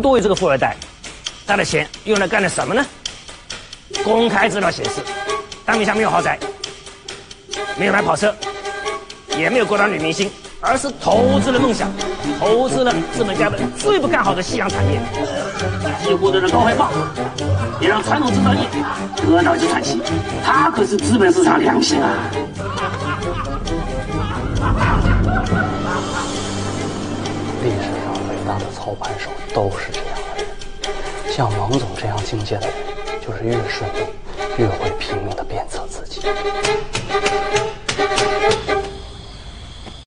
多于这个富二代，他的钱用来干了什么呢？公开资料显示，当明下没有豪宅，没有买跑车，也没有勾搭女明星，而是投资了梦想，投资了资本家们最不看好的夕阳产业。几乎的高回报，也让传统制造业得到一次喘息。他可是资本市场良心啊！大的操盘手都是这样的人，像王总这样境界的人，就是越顺利越会拼命的鞭策自己。